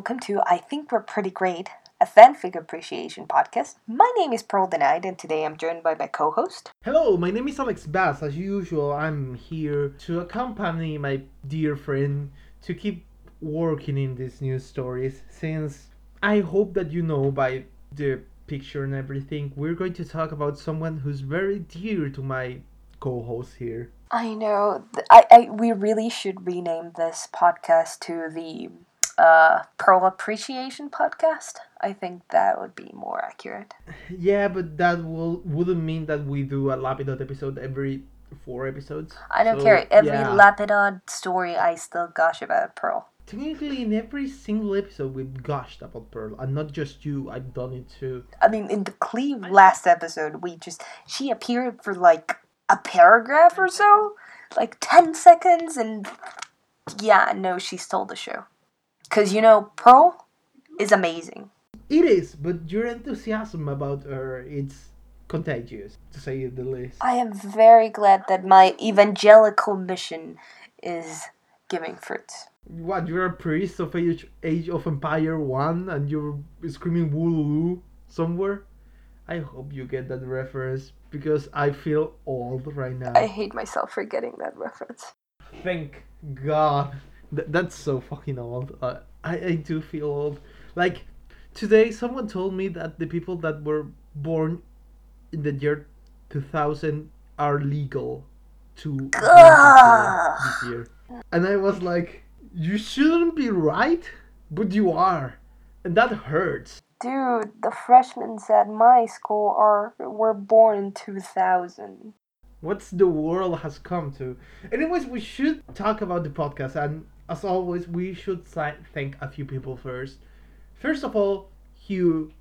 welcome to I Think We're Pretty Great, a fanfic appreciation podcast. My name is Pearl Denied, and today I'm joined by my co host. Hello, my name is Alex Bass. As usual, I'm here to accompany my dear friend to keep working in these news stories since I hope that you know by the picture and everything, we're going to talk about someone who's very dear to my co host here. I know. I, I we really should rename this podcast to the uh, Pearl Appreciation Podcast. I think that would be more accurate. Yeah, but that will wouldn't mean that we do a Lapidot episode every four episodes. I don't So, care. Every yeah. Lapidot story, I still gush about Pearl. Technically, in every single episode, we've gushed about Pearl, and not just you. I've done it too. I mean, in the Cleve last episode, we just she appeared for like a paragraph or so, like ten seconds, and yeah, no, she stole the show. Cause you know, Pearl is amazing. It is, but your enthusiasm about her, it's contagious, to say the least. I am very glad that my evangelical mission is giving fruits. What, you're a priest of Age, Age of Empire 1 and you're screaming Wololo somewhere? I hope you get that reference because I feel old right now. I hate myself for getting that reference. Thank God. Th- that's so fucking old. Uh, I, I do feel old. Like, today someone told me that the people that were born in the year 2000 are legal to this year. And I was like, you shouldn't be right, but you are. And that hurts. Dude, the freshmen at my school are were born in 2000. What's the world has come to? Anyways, we should talk about the podcast, and as always, we should thank a few people first. First of all, Hugh,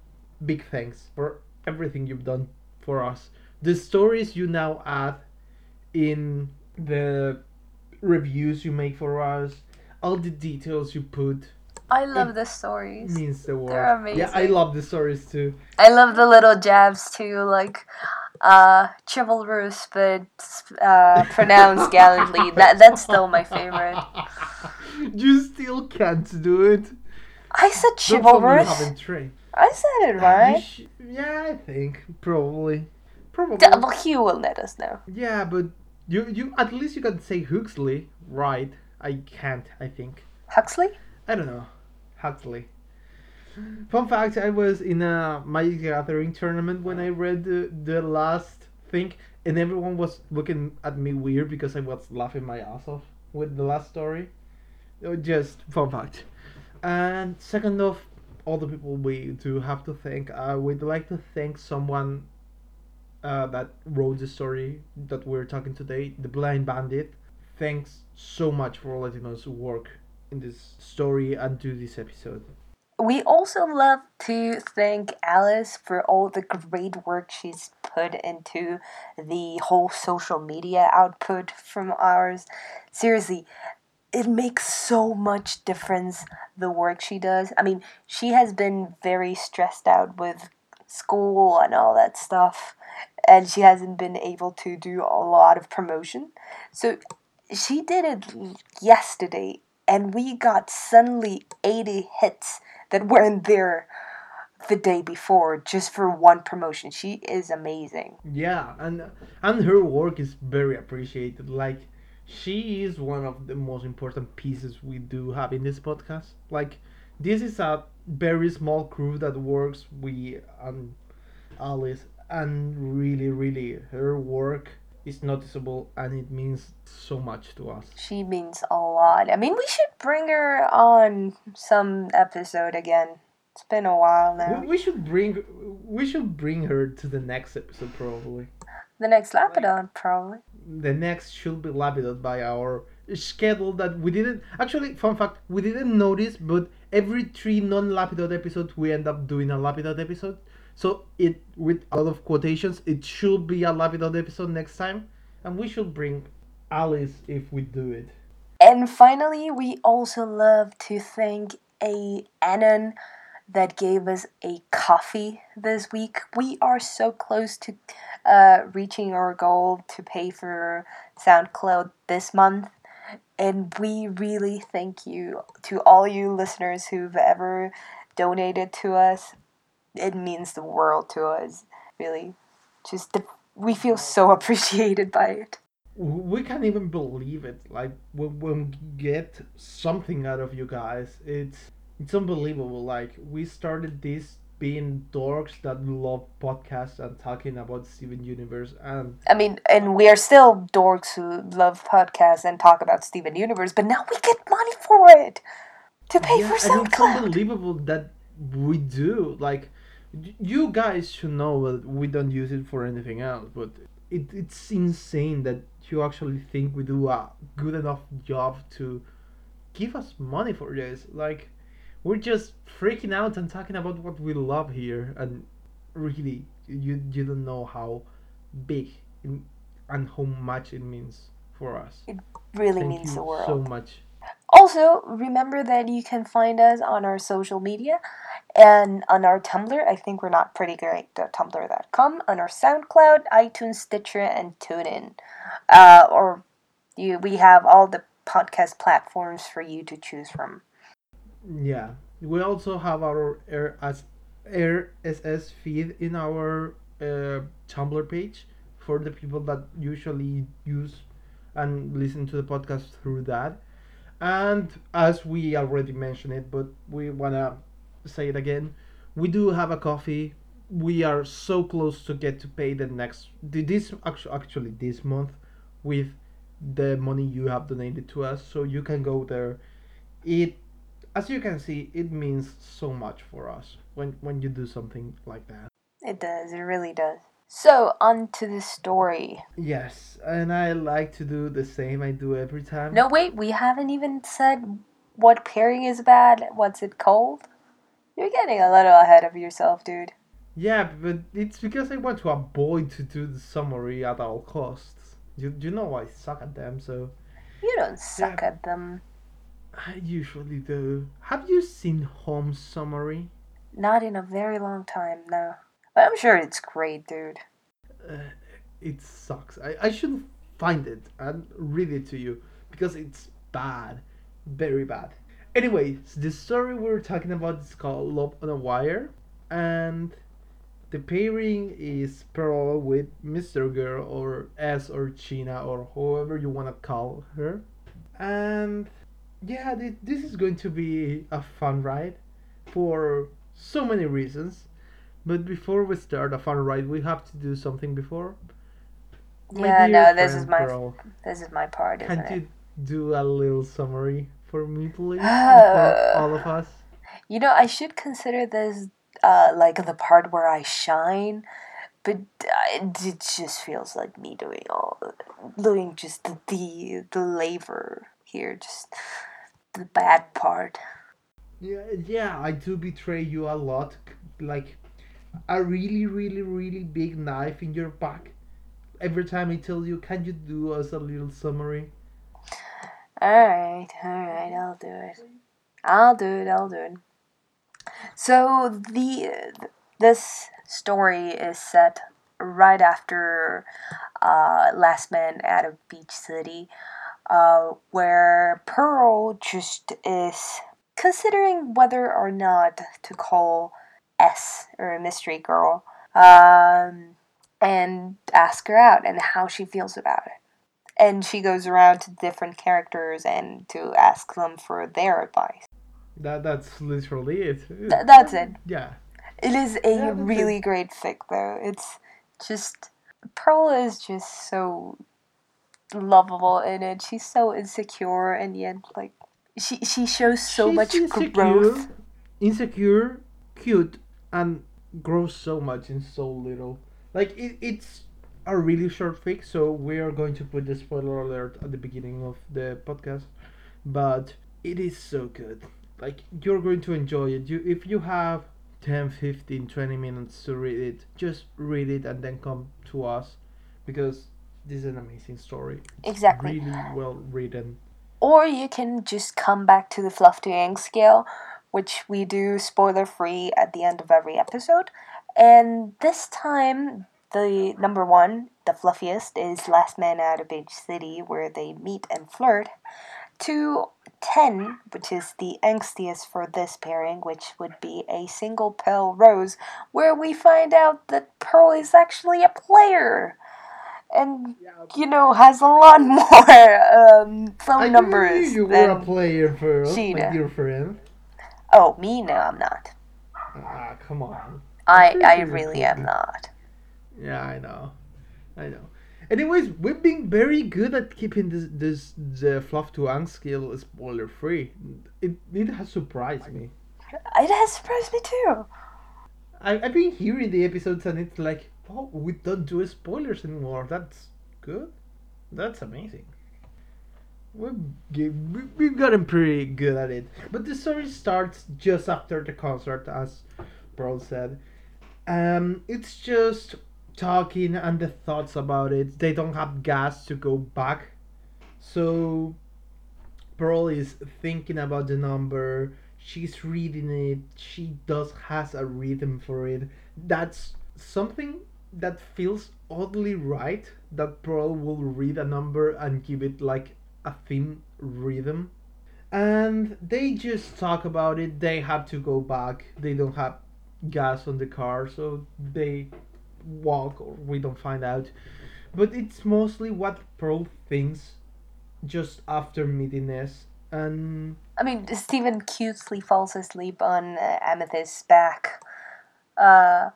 big thanks for everything you've done for us. The stories you now add in the reviews you make for us, all the details you put I love the stories. means the world. They're amazing. Yeah, I love the stories too. I love the little jabs too, like uh chivalrous but uh pronounced gallantly. That that's still my favorite. you still can't do it. I said Don't tell me you chivalrous. I said it right. sh- yeah, I think probably, probably. Double Q will let us know. Yeah, but you you at least you can say Huxley, right? I can't. I think Huxley? I don't know, Huxley. Fun fact: I was in a Magic Gathering tournament when I read the the last thing, and everyone was looking at me weird because I was laughing my ass off with the last story. Uh, Just fun fact. And second off, all the people we do have to thank. I would like to thank someone uh, that wrote the story that we're talking today, the Blind Bandit. Thanks so much for letting us work in this story and do this episode. We also love to thank Alice for all the great work she's put into the whole social media output from ours. Seriously, it makes so much difference the work she does. I mean, she has been very stressed out with school and all that stuff, and she hasn't been able to do a lot of promotion. So she did it yesterday, and we got suddenly 80 hits that weren't there the day before just for one promotion. She is amazing. Yeah, and and her work is very appreciated. Like she is one of the most important pieces we do have in this podcast. Like this is a very small crew that works. We and Alice, and really, really, her work is noticeable, and it means so much to us. She means a lot. I mean, we should bring her on some episode again. It's been a while now. We, should bring we should bring her to the next episode probably. The next Lapidot, probably. The next should be lapidot by our schedule that we didn't actually fun fact we didn't notice but every three non-lapidot episodes we end up doing a lapidot episode. So it with a lot of quotations it should be a lapidot episode next time and we should bring alice if we do it. And finally, we also love to thank a Anon that gave us a coffee this week. We are so close to uh, reaching our goal to pay for SoundCloud this month. And we really thank you to all you listeners who've ever donated to us. It means the world to us, really. Just the, we feel so appreciated by it. We can't even believe it. Like when, when we get something out of you guys, it's it's unbelievable. Like we started this being dorks that love podcasts and talking about Steven Universe and I mean, and we are still dorks who love podcasts and talk about Steven Universe, but now we get money for it to pay yeah, for and it's unbelievable that we do. Like you guys should know that we don't use it for anything else, but it, it's insane that you actually think we do a good enough job to give us money for this. Like we're just freaking out and talking about what we love here, and really, you you don't know how big and how much it means for us. It really Thank means the world. so much. Also, remember that you can find us on our social media and on our Tumblr. I think we're not pretty great at tumblr.com, on our SoundCloud, iTunes, Stitcher, and TuneIn. Uh, or you, we have all the podcast platforms for you to choose from. Yeah, we also have our R as RSS feed in our uh, Tumblr page for the people that usually use and listen to the podcast through that. And as we already mentioned it, but we wanna say it again, we do have a coffee. We are so close to get to pay the next this actually actually this month with the money you have donated to us. So you can go there. It as you can see, it means so much for us when when you do something like that. It does, it really does. So, on to the story. Yes, and I like to do the same I do every time. No, wait, we haven't even said what pairing is bad. What's it called? You're getting a little ahead of yourself, dude. Yeah, but it's because I want to avoid to do the summary at all costs. You you know I suck at them, so You don't suck Yeah. at them. I usually do. Have you seen Home Summary? Not in a very long time, no. But I'm sure it's great, dude. Uh, it sucks. I, I should find it and read it to you because it's bad. Very bad. Anyway, the story we're talking about is called Love on a Wire and the pairing is Pearl with Mystery Girl or S or China or whoever you want to call her. And yeah, thi- this is going to be a fun ride for so many reasons. But before we start a fun ride, we have to do something before. My yeah, no, this is my Pearl, this is my part, Can't it? you do a little summary for me, please? for all of us. You know, I should consider this uh like the part where I shine, but uh, it, just feels like me doing all doing just the, the labor here, just the bad part. Yeah, yeah, I do betray you a lot. Like a really, really, really big knife in your back. Every time I tell you, can you do us a little summary? Alright, alright, I'll do it. I'll do it, I'll do it. So the this story is set right after uh, Last Man out of Beach City, uh, where Pearl just is considering whether or not to call S or a mystery girl um, and ask her out and how she feels about it and she goes around to different characters and to ask them for their advice. That that's literally it. Th- that's it. Yeah. It is a Yeah, really great fic, though. It's just Pearl is just so lovable in it. She's so insecure, and yet like she she shows so She's much insecure, growth. Insecure, cute, and grows so much in so little. Like it, it's a really short fic, so we are going to put the spoiler alert at the beginning of the podcast. But it is so good. Like you're going to enjoy it. You if you have 10, 15, 20 minutes to read it, just read it and then come to us because this is an amazing story. Exactly. Really well written. Or you can just come back to the fluff to angst scale, which we do spoiler free at the end of every episode. And this time, the number one, the fluffiest, is Last Man Out of Beach City, where they meet and flirt, to 10, which is the angstiest for this pairing, which would be a Single Pale Rose, where we find out that Pearl is actually a player and you know has a lot more um, phone I knew numbers you were a player for my Sheena. dear friend. oh me no i'm not Ah, come on. i i really am not Yeah, I know. I know. Anyways, we've been very good at keeping this this the fluff to angst skill spoiler free. It it has surprised me. it has surprised me too I, I've been hearing the episodes and it's like, oh, we don't do spoilers anymore. That's good. That's amazing. We've, we- we've gotten pretty good at it. But the story starts just after the concert, as Pearl said. Um, it's just talking and the thoughts about it. They don't have gas to go back. So Pearl is thinking about the number. She's reading it. She does has a rhythm for it. That's something that feels oddly right. That Pearl will read a number and give it like a thin rhythm. And they just talk about it. They have to go back. They don't have gas on the car, so they walk or we don't find out. But it's mostly what Pearl thinks just after meeting and i mean steven cutely falls asleep on uh, amethyst's back uh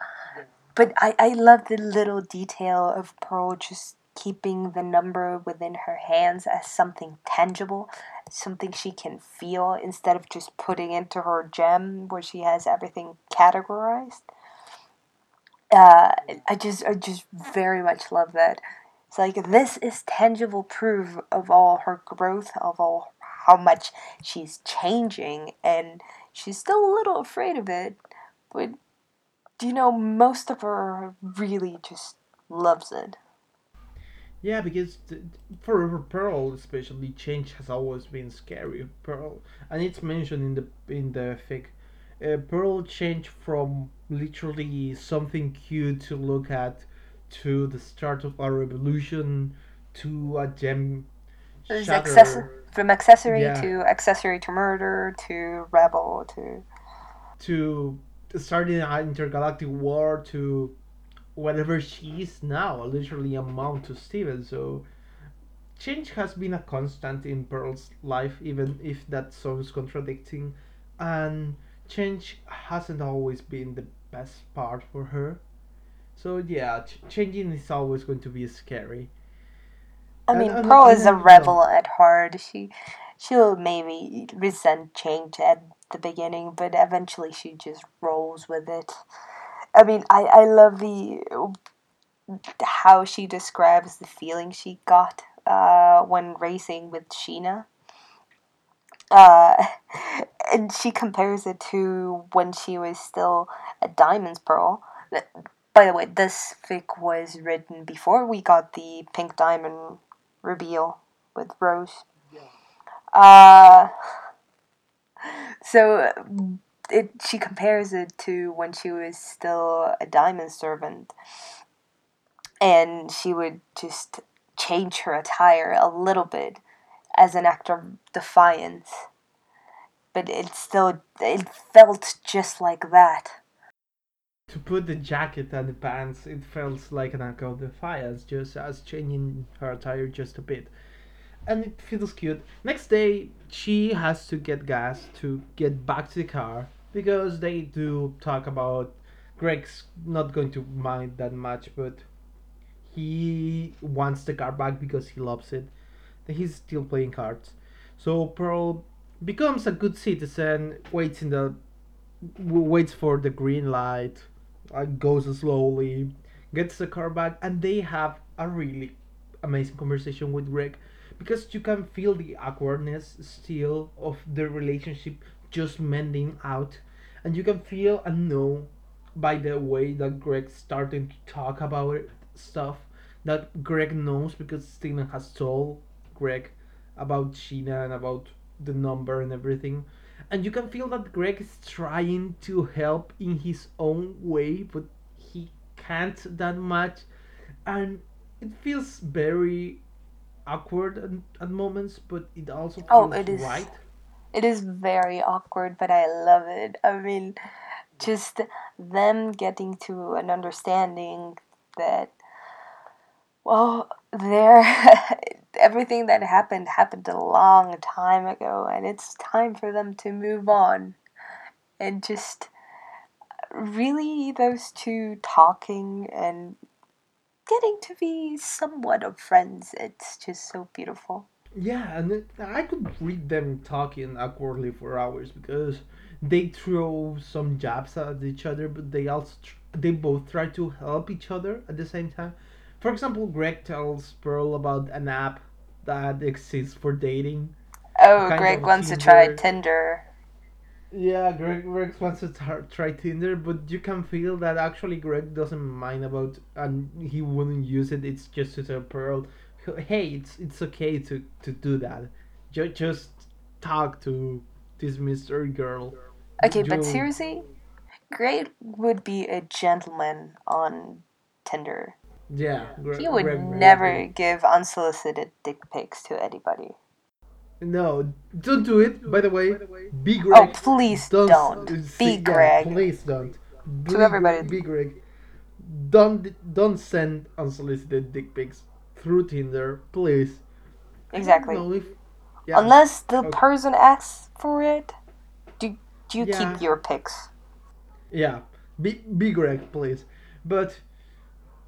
but I, I love the little detail of pearl just keeping the number within her hands as something tangible something she can feel instead of just putting into her gem where she has everything categorized uh, I just I just very much love that. It's like this is tangible proof of all her growth, of all how much she's changing, and she's still a little afraid of it, but you know most of her really just loves it. Yeah, because th- for Pearl especially, change has always been scary. Pearl, and it's mentioned in the in the fic. Uh, Pearl changed from literally something cute to look at to the start of a revolution to a gem from accessory Yeah. to accessory to murder to rebel to to starting an intergalactic war to whatever she is now, literally amount to Steven. So change has been a constant in Pearl's life, even if that sounds contradicting, and change hasn't always been the best part for her. So yeah, ch- changing is always going to be scary. I mean, and- Pearl and is a then, you know- rebel at heart. She, she'll maybe resent change at the beginning, but eventually she just rolls with it. I mean, I, I love the how she describes the feeling she got uh, when racing with Sheena. Uh, and she compares it to when she was still a Diamonds Pearl. By the way, this fic was written before we got the Pink Diamond reveal with Rose. Uh, so it she compares it to when she was still a diamond servant, and she would just change her attire a little bit as an act of defiance. But it still it felt just like that. To put the jacket and the pants, it felt like an act of defiance, just as changing her attire just a bit. And it feels cute. Next day, she has to get gas to get back to the car because they do talk about Greg's not going to mind that much, but he wants the car back because he loves it. He's still playing cards. So Pearl becomes a good citizen, waits in the waits for the green light, uh, goes slowly, gets the car back, and they have a really amazing conversation with Greg because you can feel the awkwardness still of the relationship just mending out, and you can feel and know by the way that Greg's starting to talk about stuff that Greg knows because Steven has told Greg about Sheena and about the number and everything and you can feel that Greg is trying to help in his own way, but he can't that much. And it feels very awkward at, at moments, but it also Oh, feels it is. right. It is very awkward, but I love it. I mean, just them getting to an understanding that well, there everything that happened happened a long time ago, and it's time for them to move on. And just really those two talking and getting to be somewhat of friends. It's just so beautiful. Yeah, and it, I could read them talking awkwardly for hours because they throw some jabs at each other, but they also tr- they both try to help each other at the same time. For example, Greg tells Pearl about an app that exists for dating, Oh, Greg wants to try Tinder. Yeah, Greg, Greg wants to tar- try Tinder, but you can feel that actually Greg doesn't mind about, and he wouldn't use it. It's just to tell Pearl, hey, it's it's okay to to do that. Ju- just talk to this mystery girl. Okay, but seriously, Greg would be a gentleman on Tinder. yeah, He would Greg never be. give unsolicited dick pics to anybody. No, don't do it. By the way, be Greg. Oh, Greg. please Don't don't. Be Greg. please don't. To Be, everybody. be Greg. Don't don't send unsolicited dick pics through Tinder, please. Exactly. if yeah Unless the okay, person asks for it, do, do you yeah keep your pics? yeah be be Greg, please. But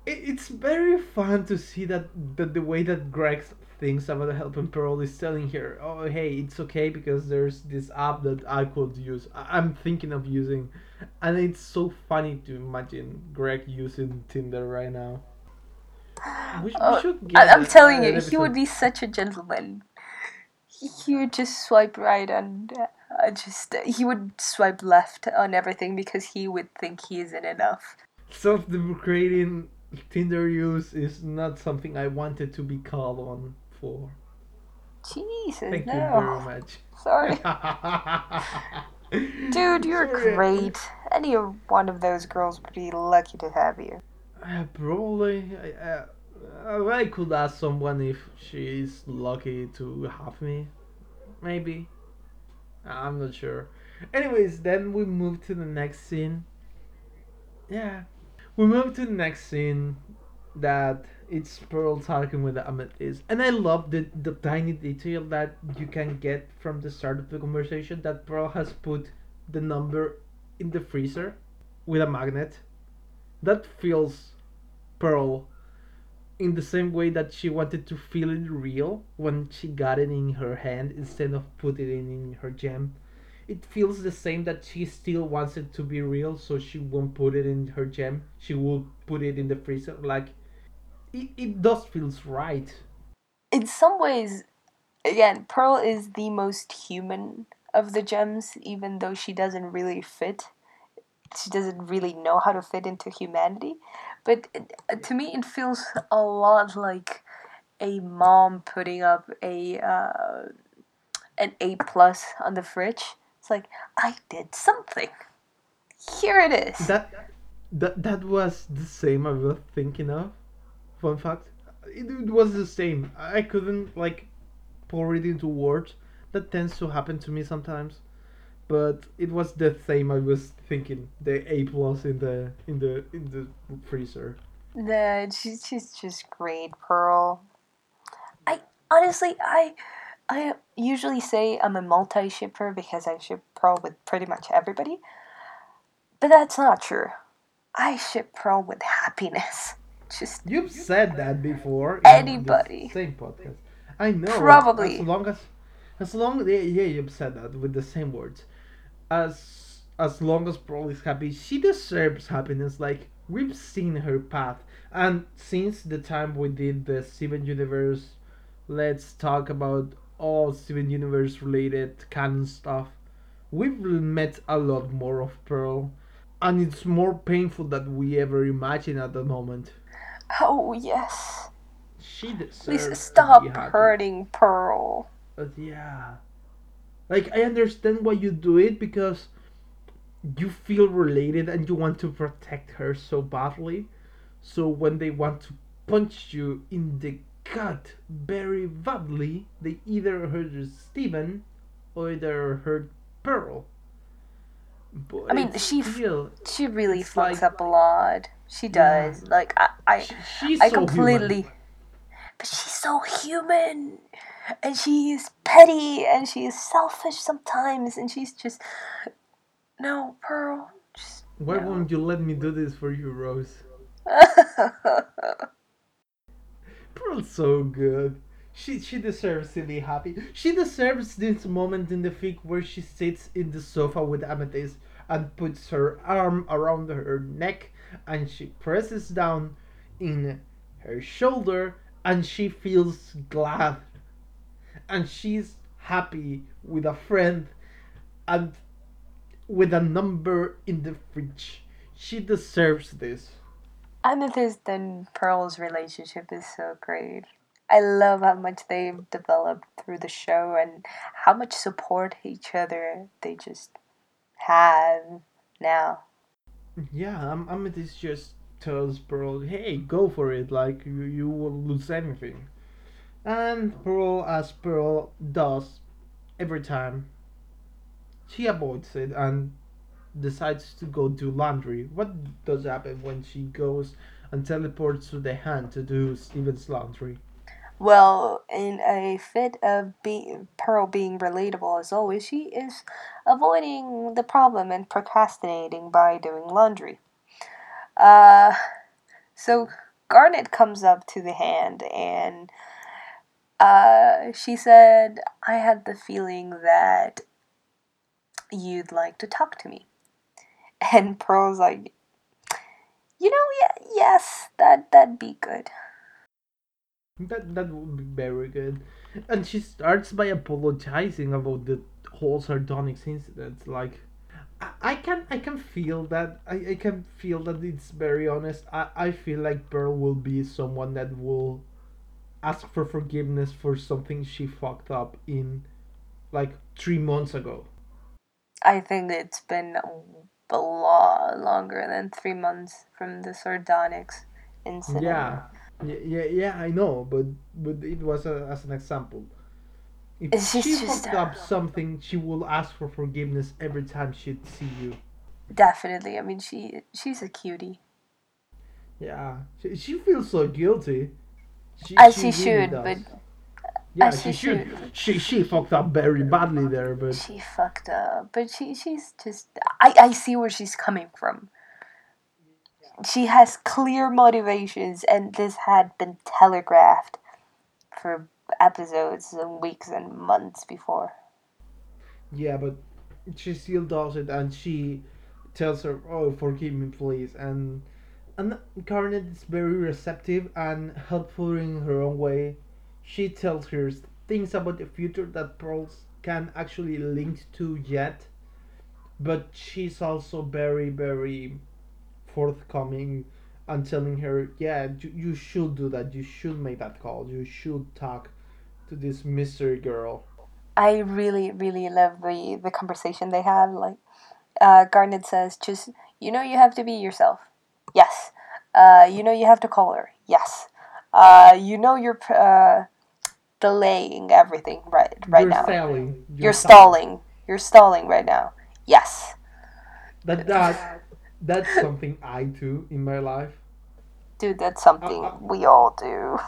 it, it's very fun to see that, that the way that Greg thinks about helping Pearl is telling her, oh hey, it's okay because there's this app that I could use. I- I'm thinking of using, and it's so funny to imagine Greg using Tinder right now. We, sh- we Oh, should I, get I'm telling an you, he would be such a gentleman. He, he would just swipe right and uh, just he would swipe left on everything because he would think he isn't enough. Self-deprecating Tinder use is not something I wanted to be called on for. Jesus, Thank you no. very much. Sorry. Dude, you're Sorry. great. Any one of those girls would be lucky to have you. Uh, probably. I, uh, uh, I could ask someone if she is lucky to have me. Maybe. I'm not sure. Anyways, then we move to the next scene. Yeah. We move to the next scene that it's Pearl talking with the Amethyst. And I love the, the tiny detail that you can get from the start of the conversation that Pearl has put the number in the freezer with a magnet. That feels Pearl in the same way that she wanted to feel it real when she got it in her hand instead of putting it in her gem. It feels the same that she still wants it to be real, so she won't put it in her gem. She will put it in the freezer. Like it, it does feels right. In some ways, again, Pearl is the most human of the gems, even though she doesn't really fit. She doesn't really know how to fit into humanity. But it, uh, to me, it feels a lot like a mom putting up a uh, an A plus on the fridge. It's like I did something. Here it is. That that that was the same I was thinking of. Fun fact, it, it was the same. I couldn't like pour it into words. That tends to happen to me sometimes. But it was the same I was thinking. The A plus in the in the in the freezer. Nah, she's she's just great, Pearl. I honestly, I I usually say I'm a multi shipper because I ship Pearl with pretty much everybody, but that's not true. I ship Pearl with happiness. Just You've said that before in Anybody. the same podcast. I know. Probably. As long as, as long yeah, yeah, you've said that with the same words. As as long as Pearl is happy, she deserves happiness. Like we've seen her path, and since the time we did the Steven Universe, let's talk about all Steven Universe related canon stuff. We've met a lot more of Pearl, and it's more painful than we ever imagined at the moment. Oh yes, She deserves please to stop hurting Pearl. But yeah, like I understand why you do it because you feel related and you want to protect her so badly. So when they want to punch you in the gut very badly, they either hurt Steven or they hurt Pearl. But I mean, she still, She really fucks like- up a lot. She does. Like I, I, she- she's I so completely. human. But she's so human, and she's petty, and she's selfish sometimes, and she's just. No, Pearl. Just. Why no. won't you let me do this for you, Rose? Pearl's so good. She she deserves to be happy. She deserves this moment in the fic where she sits in the sofa with Amethyst and puts her arm around her neck and she presses down in her shoulder and she feels glad. And she's happy with a friend and with a number in the fridge. She deserves this. Amethyst and Pearl's relationship is so great. I love how much they've developed through the show and how much support each other they just have now. Yeah, I'm. Amethyst just tells Pearl, "Hey, go for it! Like you, you will lose anything." And Pearl, as Pearl does every time, she avoids it and decides to go do laundry. What does happen when she goes and teleports to the hand to do Steven's laundry? Well, in a fit of be- Pearl being relatable as always, she is avoiding the problem and procrastinating by doing laundry. Uh, so Garnet comes up to the hand and uh, she said, I had the feeling that you'd like to talk to me. And Pearl's like, you know, yeah, yes, that, that'd be good. That that would be very good. And she starts by apologizing about the whole Sardonyx incident. Like, I, I can I can feel that I, I can feel that it's very honest. I, I feel like Pearl will be someone that will ask for forgiveness for something she fucked up in like three months ago. I think it's been a lot longer than three months from the Sardonyx incident. Yeah. Yeah, yeah, yeah, I know, but but it was a, as an example. If It's she just- fucked up something, she will ask for forgiveness every time she'd see you. Definitely. I mean, she she's a cutie. Yeah, she, she feels so guilty. She, As she should, but yeah, as she, she should. She she fucked up very badly there, but she fucked up. But she she's just I I see where she's coming from. She has clear motivations, and this had been telegraphed for episodes and weeks and months before. yeah, but she still does it, and she tells her, "Oh, forgive me, please," and and Garnet is very receptive and helpful in her own way. She tells her things about the future that Pearls can actually link to yet, but she's also very very forthcoming and telling her, yeah, you, you should do that. You should make that call. You should talk to this mystery girl. I really, really love the the conversation they have. Like, uh, Garnet says, "Just you know, you have to be yourself." Yes. Uh, you know, you have to call her. Yes. Uh, you know, you're uh, delaying everything right right You're now. stalling. You're stalling. You're stalling right now. Yes, But that that's something I do in my life. dude, that's something Uh, uh. we all do.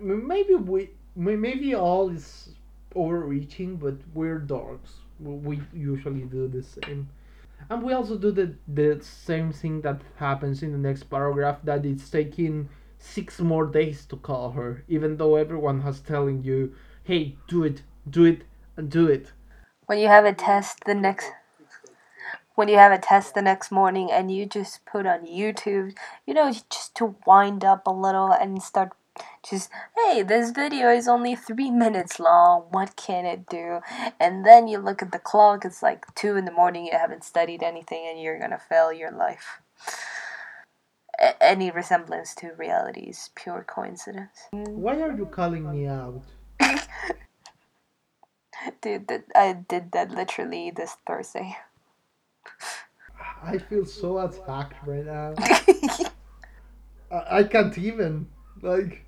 Maybe we maybe all is overreaching, but we're dogs. We usually do the same. And we also do the, the same thing that happens in the next paragraph that it's taking six more days to call her, even though everyone has telling you, hey, do it, do it, and do it. When you have a test the next when you have a test the next morning and you just put on YouTube, you know, just to wind up a little and start just hey, this video is only 3 minutes long. What can it do? And then you look at the clock, it's like 2 in the morning, you haven't studied anything and you're to fail your life. A- any resemblance to reality is pure coincidence. Why are you calling me out? Dude, that I did that literally this Thursday. I feel so attacked right now. I, I can't even. Like,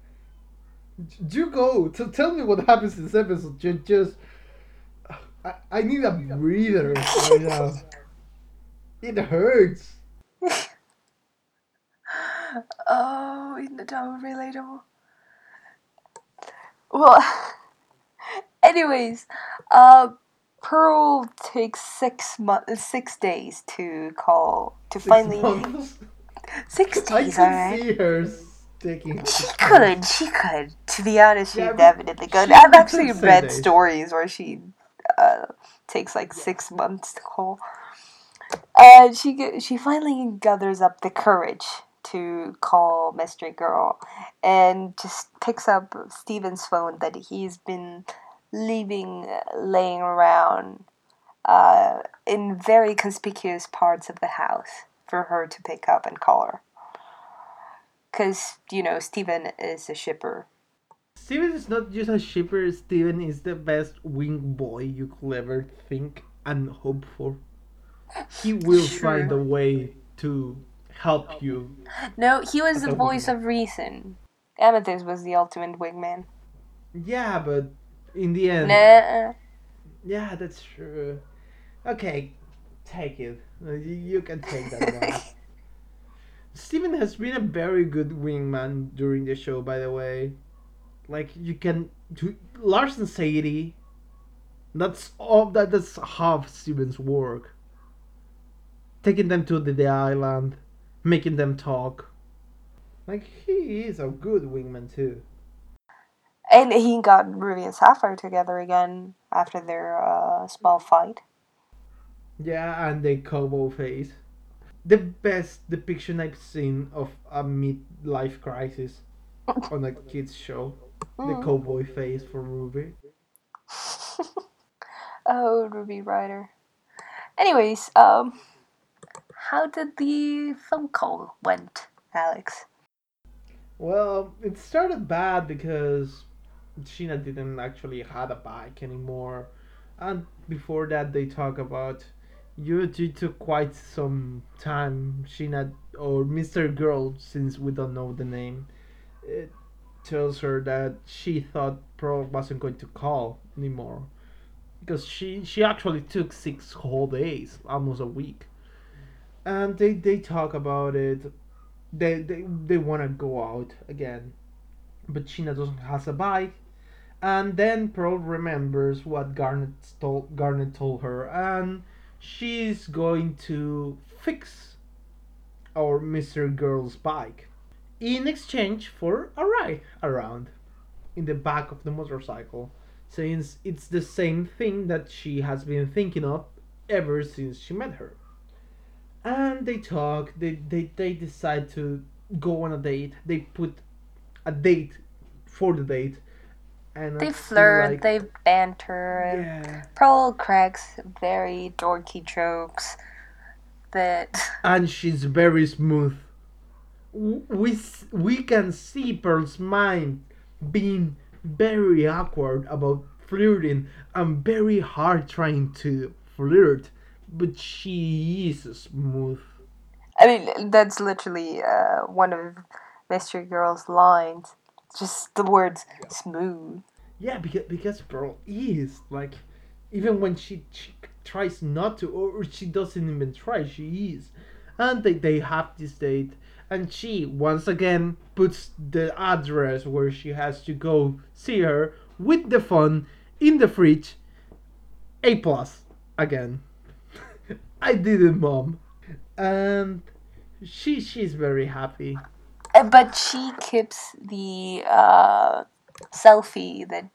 you go. To tell me what happens in this episode. Just, just I, I need a breather right now. It hurts. Oh, in the dumb relatable. Well, anyways, uh, Pearl takes six months, six days to call to Six finally months. six I days. can Alright. see her taking. She could, she could. To be honest, she Yeah, definitely could. she I've actually read days. stories where she uh, takes like six months to call. And she she finally gathers up the courage to call Mystery Girl, and just picks up Steven's phone that he's been leaving laying around uh, in very conspicuous parts of the house for her to pick up and call her. Because, you know, Steven is a shipper. Steven is not just a shipper. Steven is the best wing boy you could ever think and hope for. He will find a way to help you. No, he was the voice wingman. of reason. Amethyst was the ultimate wingman. Yeah, but in the end, Nah. yeah, that's true. Okay, take it. You can take that one. Steven has been a very good wingman during the show, by the way. Like you can, to, Lars and Sadie. That's all. That, that's half Steven's work. Taking them to the, the island, making them talk. Like he is a good wingman too. And he got Ruby and Sapphire together again after their uh, small fight. Yeah, and the cowboy face. The best depiction I've seen of a midlife crisis on a kids show. The Mm. cowboy face for Ruby. Oh, Ruby Rider. Anyways, um, how did the phone call went, Alex? Well, it started bad because Sheena didn't actually have a bike anymore, and before that they talk about you. It took quite some time. Sheena or Mystery Girl, since we don't know the name, it tells her that she thought Pearl wasn't going to call anymore. Because she she actually took six whole days, almost a week, and they they talk about it. They they, they want to go out again. But Sheena doesn't has a bike and then Pearl remembers what Garnet told Garnet told her and she's going to fix our Mystery Girl's bike in exchange for a ride around in the back of the motorcycle since it's the same thing that she has been thinking of ever since she met her and they talk they, they they decide to go on a date they put a date for the date and They flirt, like- they banter, yeah. Pearl cracks very dorky jokes that and she's very smooth. We we can see pearl's mind being very awkward about flirting and very hard trying to flirt but she is smooth. I mean that's literally uh, one of Mystery Girl's lines. Just the words smooth. Yeah, because because Pearl is like, even when she, she tries not to, or she doesn't even try, she is, and they they have this date, and she once again puts the address where she has to go see her with the phone in the fridge. A plus again. I did it, mom, and she she's very happy. Uh, But she keeps the uh, selfie that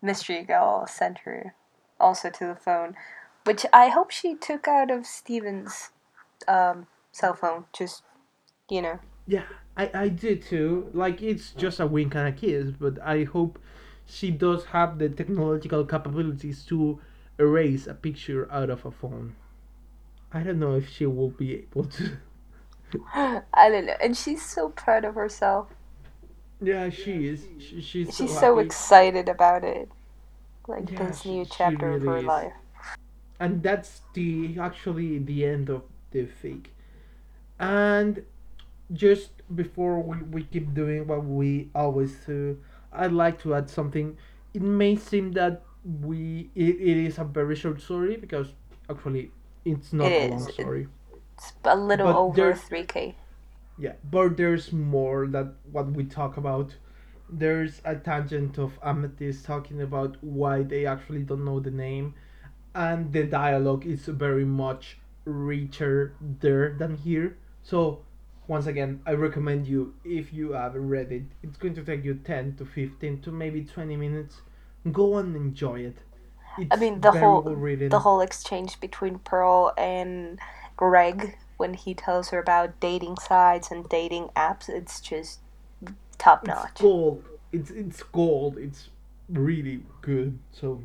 Mystery Girl sent her also to the phone, which I hope she took out of Steven's um, cell phone. Just, you know. Yeah, I, I do too. Like it's just a wink and a kiss, but I hope she does have the technological capabilities to erase a picture out of a phone. I don't know if she will be able to. I don't know. And she's so proud of herself. Yeah, she is. She, she's so She's so excited about it. Like Yeah, this she- new she chapter of her is. life. and that's the actually the end of the fake and just before we, we keep doing what we always do, I'd like to add something. It may seem that we it, it is a very short story because actually it's not It a long is. story. It's a little But over 3k. Yeah, but there's more that what we talk about. There's a tangent of Amethyst talking about why they actually don't know the name, and the dialogue is very much richer there than here. So, once again, I recommend you if you haven't read it. It's going to take you ten to fifteen to maybe twenty minutes. Go and enjoy it. It's I mean, the whole the whole exchange between Pearl and Greg when he tells her about dating sites and dating apps, it's just top it's notch. gold. It's it's gold. It's really good. So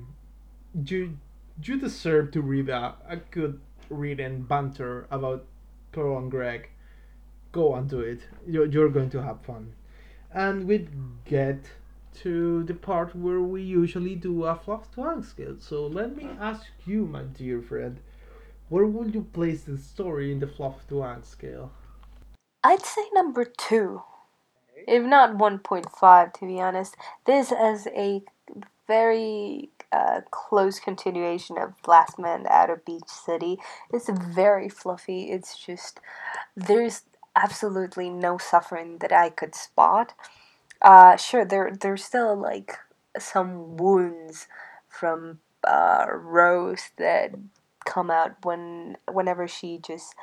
you you deserve to read a, a good written banter about Pearl and Greg. Go on to it. You're, you're going to have fun. And we get to the part where we usually do a fluff to angst scale. So let me ask you, my dear friend, where would you place the story in the fluff to angst scale? I'd say number two, if not 1.5, to be honest. This is a very uh, close continuation of Last Man Out of Beach City. It's very fluffy. It's just there's absolutely no suffering that I could spot. Uh, sure, there there's still like some wounds from uh, Rose that come out when whenever she just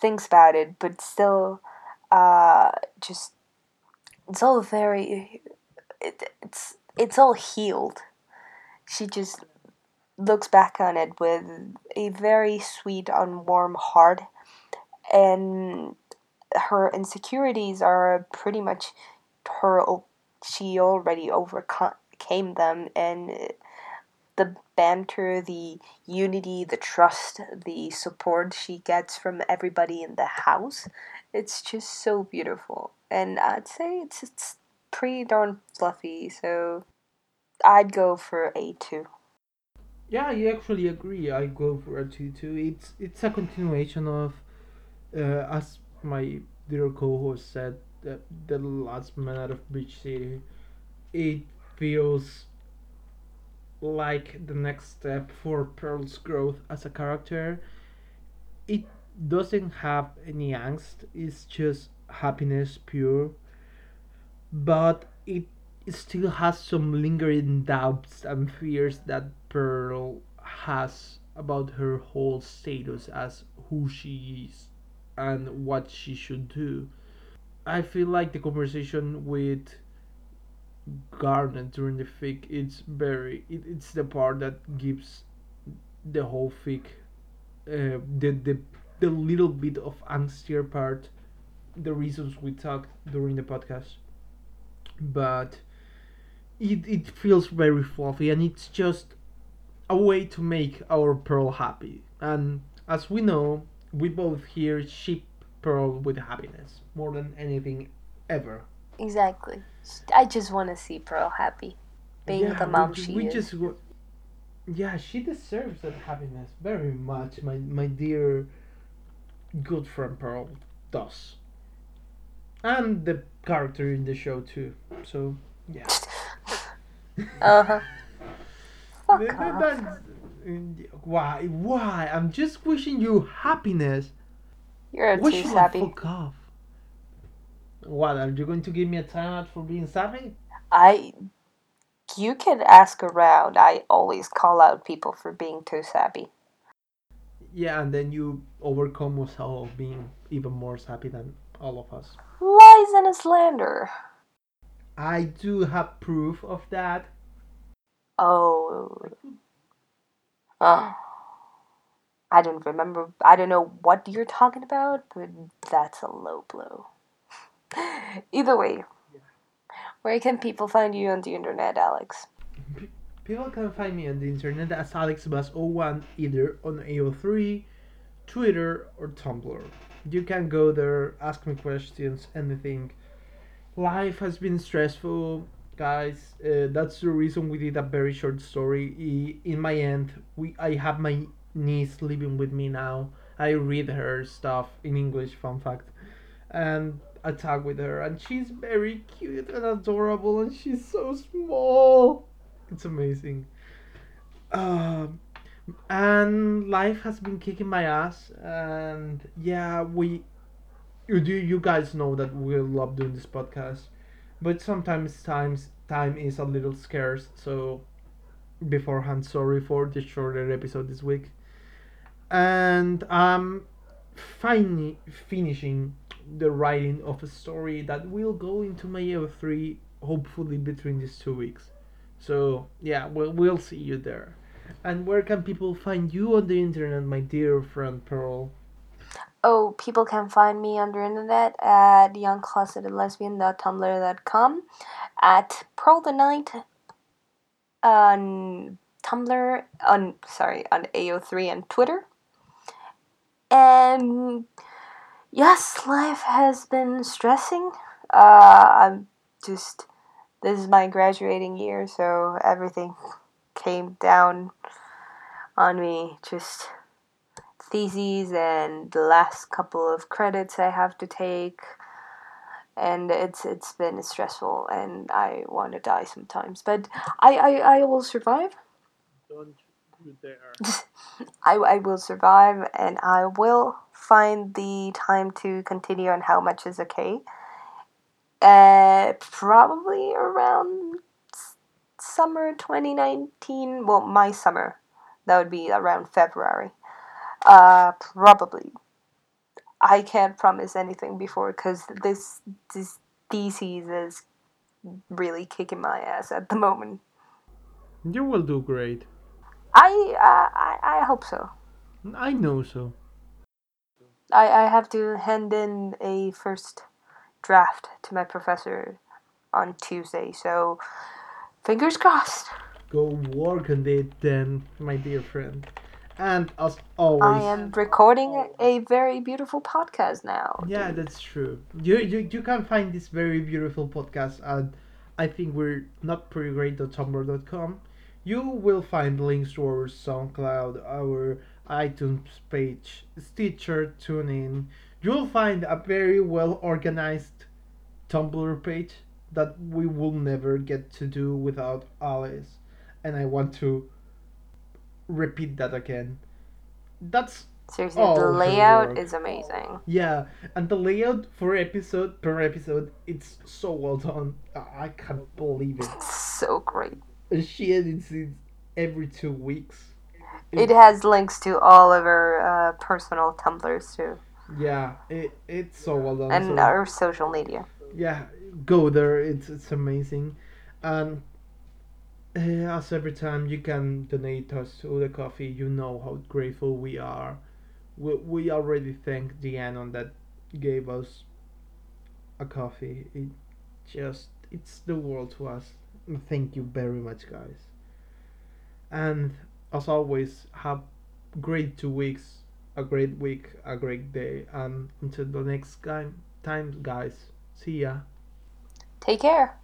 thinks about it, but still, uh, just it's all very it, it's it's all healed. She just looks back on it with a very sweet and warm heart, and her insecurities are pretty much her. She already overcame them, and the banter, the unity, the trust, the support she gets from everybody in the house. It's just so beautiful. And I'd say it's it's pretty darn fluffy, so I'd go for A two. Yeah, I actually agree. I go for a two two. It's it's a continuation of, uh, as my dear co-host said, the, the last man out of Beach City. It feels like the next step for Pearl's growth as a character. It doesn't have any angst. It's just happiness pure. But it still has some lingering doubts and fears that Pearl has about her whole status as who she is and what she should do. I feel like the conversation with Garnet during the fic it's very it, it's the part that gives the whole fic uh, the the the little bit of angstier part the reasons we talked during the podcast but it, it feels very fluffy and it's just a way to make our Pearl happy. And as we know, we both here ship Pearl with happiness more than anything ever. Exactly. I just want to see Pearl happy, being Yeah, the mom we, she we is. just yeah, she deserves that happiness very much. My my dear, good friend Pearl does, and the character in the show too. So yeah. Uh huh. Fuck Th- th- off. why? Why? I'm just wishing you happiness. You're Wish too you sappy. fuck off. What? Are you going to give me a timeout for being sappy? I. You can ask around. I always call out people for being too sappy. Yeah, and then you overcome yourself being even more sappy than all of us. Lies and a slander. I do have proof of that. Oh. Oh. I don't remember. I don't know what you're talking about, but that's a low blow. Either way, where can people find you on the internet, Alex? People can find me on the internet as AlexBus01 either on AO3, Twitter, or Tumblr. You can go there, ask me questions, anything. Life has been stressful, guys. Uh, that's the reason we did a very short story. In my end, we I have my niece living with me now. I read her stuff in English, fun fact. And a talk with her, and she's very cute and adorable, and she's so small. It's amazing. Um, and life has been kicking my ass, and yeah, we, you do you guys know that we love doing this podcast, but sometimes times time is a little scarce, so beforehand sorry for the shorter episode this week and i'm finally finishing the writing of a story that will go into my AO3 hopefully between these two weeks. So yeah we'll, we'll see you there. And where can people find you on the internet my dear friend pearl? Oh, people can find me on the internet at youngclosetedlesbian.tumblr.com, at Pearl the Night on Tumblr, on sorry, on AO3 and Twitter. And yes, life has been stressing. Uh, I'm just this is my graduating year, so everything came down on me. Just theses and the last couple of credits I have to take and it's it's been stressful and I want to die sometimes but I, I, I will survive don't dare I, I will survive and I will find the time to continue on how much is okay. Uh, probably around s- summer 2019 well my summer. That would be around February. Uh, probably. I can't promise anything before because this this thesis is really kicking my ass at the moment. you will do great I I I hope so. i know so I I have to hand in a first draft to my professor on Tuesday, so fingers crossed. go work on it then my dear friend and as always I am recording a very beautiful podcast now. Yeah, that's true. You, you you can find this very beautiful podcast at I think we're not pretty great.tumblr.com. You will find links to our SoundCloud, our iTunes page, Stitcher, TuneIn. You'll find a very well organized Tumblr page that we will never get to do without Alice. And I want to repeat that again. That's Seriously, Oh, the layout is amazing. yeah, and the layout for episode per episode, it's so well done. I I can't believe it. It's So great. She edits it every two weeks. It has links to all of her uh, personal Tumblrs too, Yeah, it it's so well done. and so, our social media. yeah, go there. It's it's amazing, and uh, as every time you can donate us to the coffee, you know how grateful we are. We we already thank Deannon that gave us a coffee. It just it's the world to us. Thank you very much, guys. And as always, have great two weeks, a great week, a great day, and until the next time, time, guys. See ya. Take care.